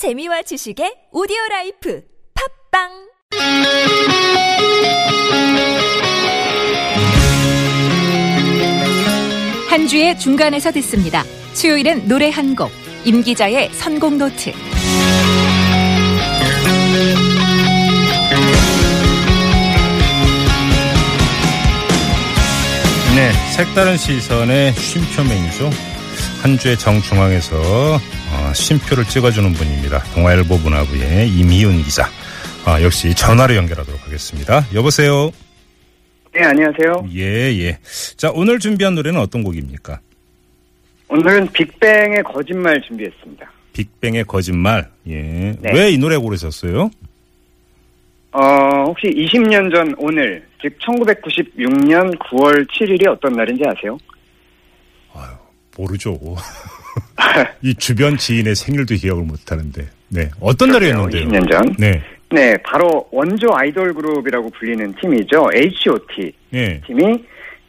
재미와 지식의 audio life 팟빵 한 주의 중간에서 듣습니다. 수요일은 노래 한 곡, 임 기자의 선곡 노트. 네, 색다른 시선의 쉼표 맹주 한 주의 정중앙에서 어, 쉼표를 찍어주는 분입니다. 동아일보 문화부의 임희훈 기자. 아, 역시 전화로 연결하도록 하겠습니다. 여보세요. 네, 안녕하세요. 예, 예. 자, 오늘 준비한 노래는 어떤 곡입니까? 오늘은 빅뱅의 거짓말 준비했습니다. 빅뱅의 거짓말. 예. 네. 왜이 노래 고르셨어요? 어, 혹시 20년 전 오늘, 즉 1996년 9월 7일이 어떤 날인지 아세요? 모르죠. 이 주변 지인의 생일도 기억을 못 하는데. 네. 어떤 날이었는데요? 20년 전. 네. 네, 바로 원조 아이돌 그룹이라고 불리는 팀이죠. H.O.T. 예. 팀이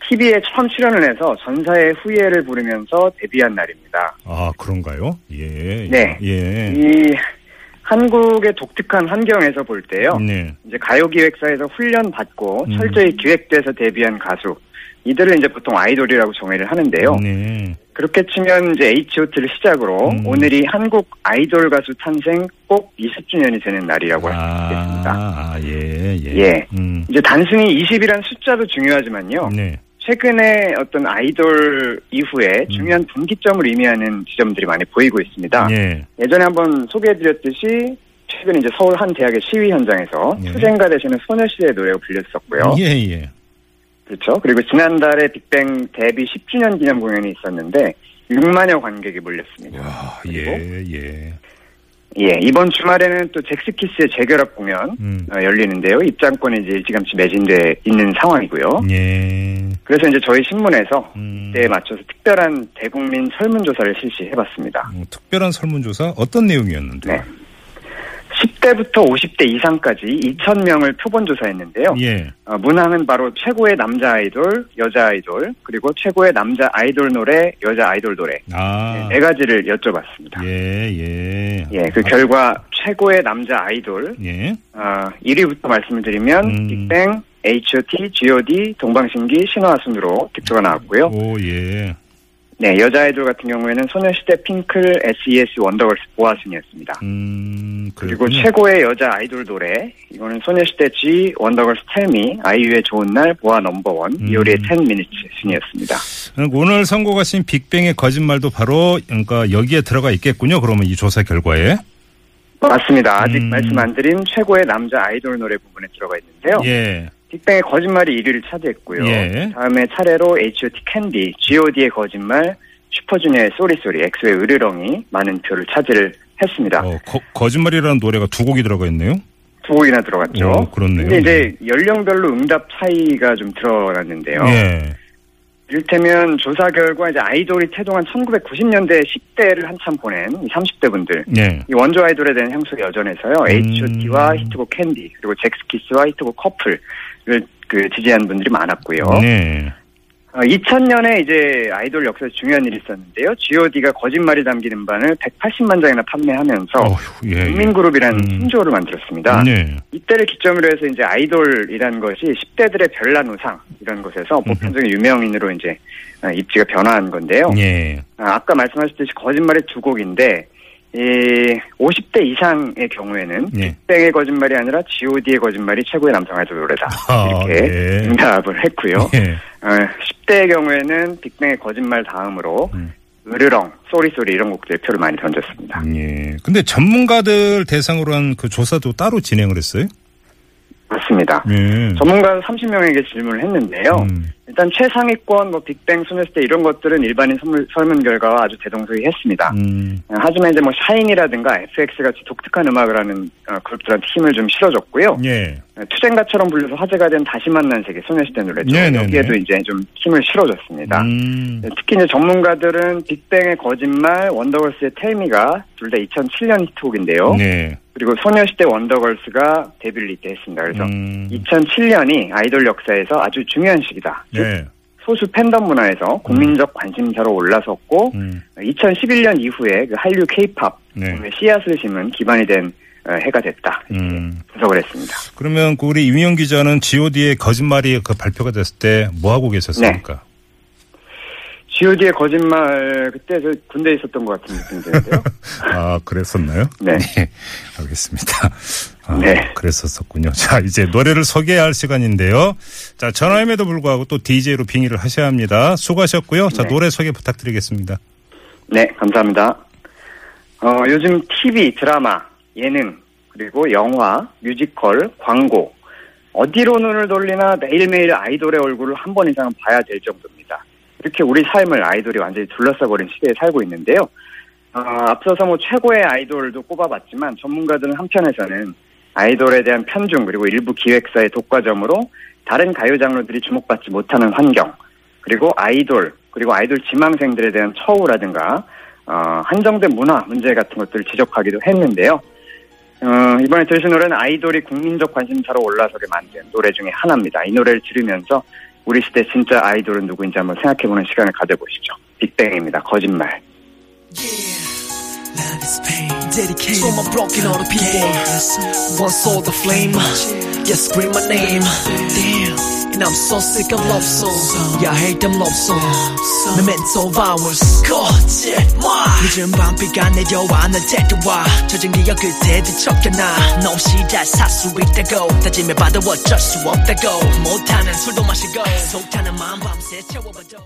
TV에 처음 출연을 해서 전사의 후예를 부르면서 데뷔한 날입니다. 아, 그런가요? 예. 네. 예. 이 한국의 독특한 환경에서 볼 때요. 네. 이제 가요 기획사에서 훈련 받고 음. 철저히 기획돼서 데뷔한 가수. 이들을 이제 보통 아이돌이라고 정의를 하는데요. 네. 그렇게 치면 이제 H.O.T를 시작으로 음. 오늘이 한국 아이돌 가수 탄생 꼭 20주년이 되는 날이라고 할수 있겠습니다. 아, 예, 예. 예. 음. 이제 단순히 20이란 숫자도 중요하지만요. 네. 최근에 어떤 아이돌 이후에 중요한 분기점을 의미하는 지점들이 많이 보이고 있습니다. 음. 예. 예전에 한번 소개해드렸듯이 최근 이제 서울 한 대학의 시위 현장에서 예. 투쟁가 대신에 소녀시대의 노래가 불렸었고요. 예, 예. 그렇죠. 그리고 지난달에 빅뱅 데뷔 10주년 기념 공연이 있었는데 6만여 관객이 몰렸습니다. 와, 예, 예. 예, 이번 주말에는 또 잭스키스의 재결합 공연 음. 어, 열리는데요. 입장권이 이제 일찌감치 매진돼 있는 상황이고요. 예. 그래서 이제 저희 신문에서 음. 때에 맞춰서 특별한 대국민 설문조사를 실시해봤습니다. 뭐 특별한 설문조사 어떤 내용이었는데? 네. 10대부터 50대 이상까지 2,000명을 표본 조사했는데요. 예. 어, 문항은 바로 최고의 남자 아이돌, 여자 아이돌, 그리고 최고의 남자 아이돌 노래, 여자 아이돌 노래 아. 네 가지를 여쭤봤습니다. 예, 예. 예, 그 결과 최고의 남자 아이돌 예. 어, 1위부터 말씀을 드리면 음. 빅뱅, H.O.T, G.O.D, 동방신기, 신화 순으로 득표가 나왔고요. 오, 예. 네, 여자 아이돌 같은 경우에는 소녀시대 핑클, S.E.S, 원더걸스 보아순이었습니다. 음, 그리고. 최고의 여자 아이돌 노래 이거는 소녀시대 G, 원더걸스 텔미, 아이유의 좋은 날, 보아 넘버원, 음. 이효리의 10 미니츠 순이었습니다. 오늘 선고하신 빅뱅의 거짓말도 바로 그러니까 여기에 들어가 있겠군요. 그러면 이 조사 결과에. 맞습니다. 아직 음. 말씀 안 드린 최고의 남자 아이돌 노래 부분에 들어가 있는데요. 예. 빅뱅의 거짓말이 1위를 차지했고요. 예. 다음에 차례로 H.O.T 캔디, G.O.D의 거짓말, 슈퍼주니어의 Sorry Sorry, 엑소의 으르렁이 많은 표를 차지를 했습니다. 어, 거, 거짓말이라는 노래가 두 곡이 들어가 있네요. 두 곡이나 들어갔죠. 오, 그렇네요. 근데 이제 연령별로 응답 차이가 좀 드러났는데요. 예. 이를테면 조사 결과 이제 아이돌이 태동한 1990년대 10대를 한참 보낸 이 30대 분들. 예. 이 원조 아이돌에 대한 향수가 여전해서요. 음. H.O.T.와 히트곡 캔디 그리고 젝스키스와 히트곡 커플을 그 지지한 분들이 많았고요. 네. 어, 2000년에 이제 아이돌 역사에서 중요한 일이 있었는데요. G.O.D가 거짓말이 담기는 반을 180만 장이나 판매하면서 어휴, 예. 예. 국민그룹이라는 음. 신조어를 만들었습니다. 네. 이때를 기점으로 해서 이제 아이돌이라는 것이 10대들의 별난 우상 이런 곳에서 보편적인 유명인으로 이제 어, 입지가 변화한 건데요. 예. 아, 아까 말씀하셨듯이 거짓말이 두 곡인데 이 50대 이상의 경우에는 예. 빅뱅의 거짓말이 아니라 G.O.D의 거짓말이 최고의 남성 아이돌 노래다 아, 이렇게 네. 응답을 했고요. 예. 어, 10대의 경우에는 빅뱅의 거짓말 다음으로 음. 으르렁, Sorry Sorry 이런 곡들 표를 많이 던졌습니다. 예. 근데 전문가들 대상으로 한 그 조사도 따로 진행을 했어요? 맞습니다. 예. 전문가 30명에게 질문을 했는데요. 음. 일단 최상위권, 뭐 빅뱅, 소녀시대 이런 것들은 일반인 설문, 설문 결과와 아주 대동소이했습니다. 음. 어, 하지만 이제 뭐 샤이니라든가 FX 같이 독특한 음악을 하는 어, 그룹들한테 힘을 좀 실어줬고요. 예. 어, 투쟁가처럼 불려서 화제가 된 다시 만난 세계 소녀시대 노래죠. 네네네. 여기에도 이제 좀 힘을 실어줬습니다. 음. 네, 특히 이제 전문가들은 빅뱅의 거짓말, 원더걸스의 Tell Me가 둘 다 2007년 히트곡인데요. 네. 그리고 소녀시대 원더걸스가 데뷔를 이때 했습니다. 그래서 음. 2007년이 아이돌 역사에서 아주 중요한 시기다. 즉 네. 소수 팬덤 문화에서 국민적 관심사로 올라섰고 음. 2011년 이후에 그 한류 케이팝 네. 씨앗을 심은 기반이 된 어, 해가 됐다 이렇게 음. 분석을 했습니다. 그러면 그 우리 이미영 기자는 G.O.D의 거짓말이 그 발표가 됐을 때 뭐 하고 계셨습니까? G.O.D의 거짓말 그때 저 군대에 있었던 것 같은 느낌이 드는데요. 아, 그랬었나요? 네. 알겠습니다. 아, 네. 그랬었었군요. 자, 이제 노래를 소개할 시간인데요. 자, 전화임에도 불구하고 또 DJ로 빙의를 하셔야 합니다. 수고하셨고요. 자, 네. 노래 소개 부탁드리겠습니다. 네, 감사합니다. 어, 요즘 TV, 드라마, 예능, 그리고 영화, 뮤지컬, 광고, 어디로 눈을 돌리나 매일매일 아이돌의 얼굴을 한 번 이상은 봐야 될 정도입니다. 이렇게 우리 삶을 아이돌이 완전히 둘러싸버린 시대에 살고 있는데요. 어, 앞서서 뭐 최고의 아이돌도 꼽아봤지만 전문가들은 한편에서는 아이돌에 대한 편중 그리고 일부 기획사의 독과점으로 다른 가요 장르들이 주목받지 못하는 환경 그리고 아이돌 그리고 아이돌 지망생들에 대한 처우라든가 어, 한정된 문화 문제 같은 것들을 지적하기도 했는데요. 어, 이번에 들으신 노래는 아이돌이 국민적 관심사로 올라서게 만든 노래 중에 하나입니다. 이 노래를 들으면서 우리 시대 진짜 아이돌은 누구인지 한번 생각해보는 시간을 가져보시죠. 빅뱅입니다. 거짓말. Love is pain, dedicated. So I'm broken all the people. One soul the flame. Yes, scream my name. Damn. And I'm so sick of love songs. Yeah, I hate them love songs. Memento vows. 거짓말. 늦은 밤비가 내려와 널 데려와. 젖은 기억 끝에 뒤척여놔. 너 없이 잘 살 수 있다고. 다짐해봐도 어쩔 수 없다고. 못하는 술도 마시고. 속타는 마음 밤새 채워봐도.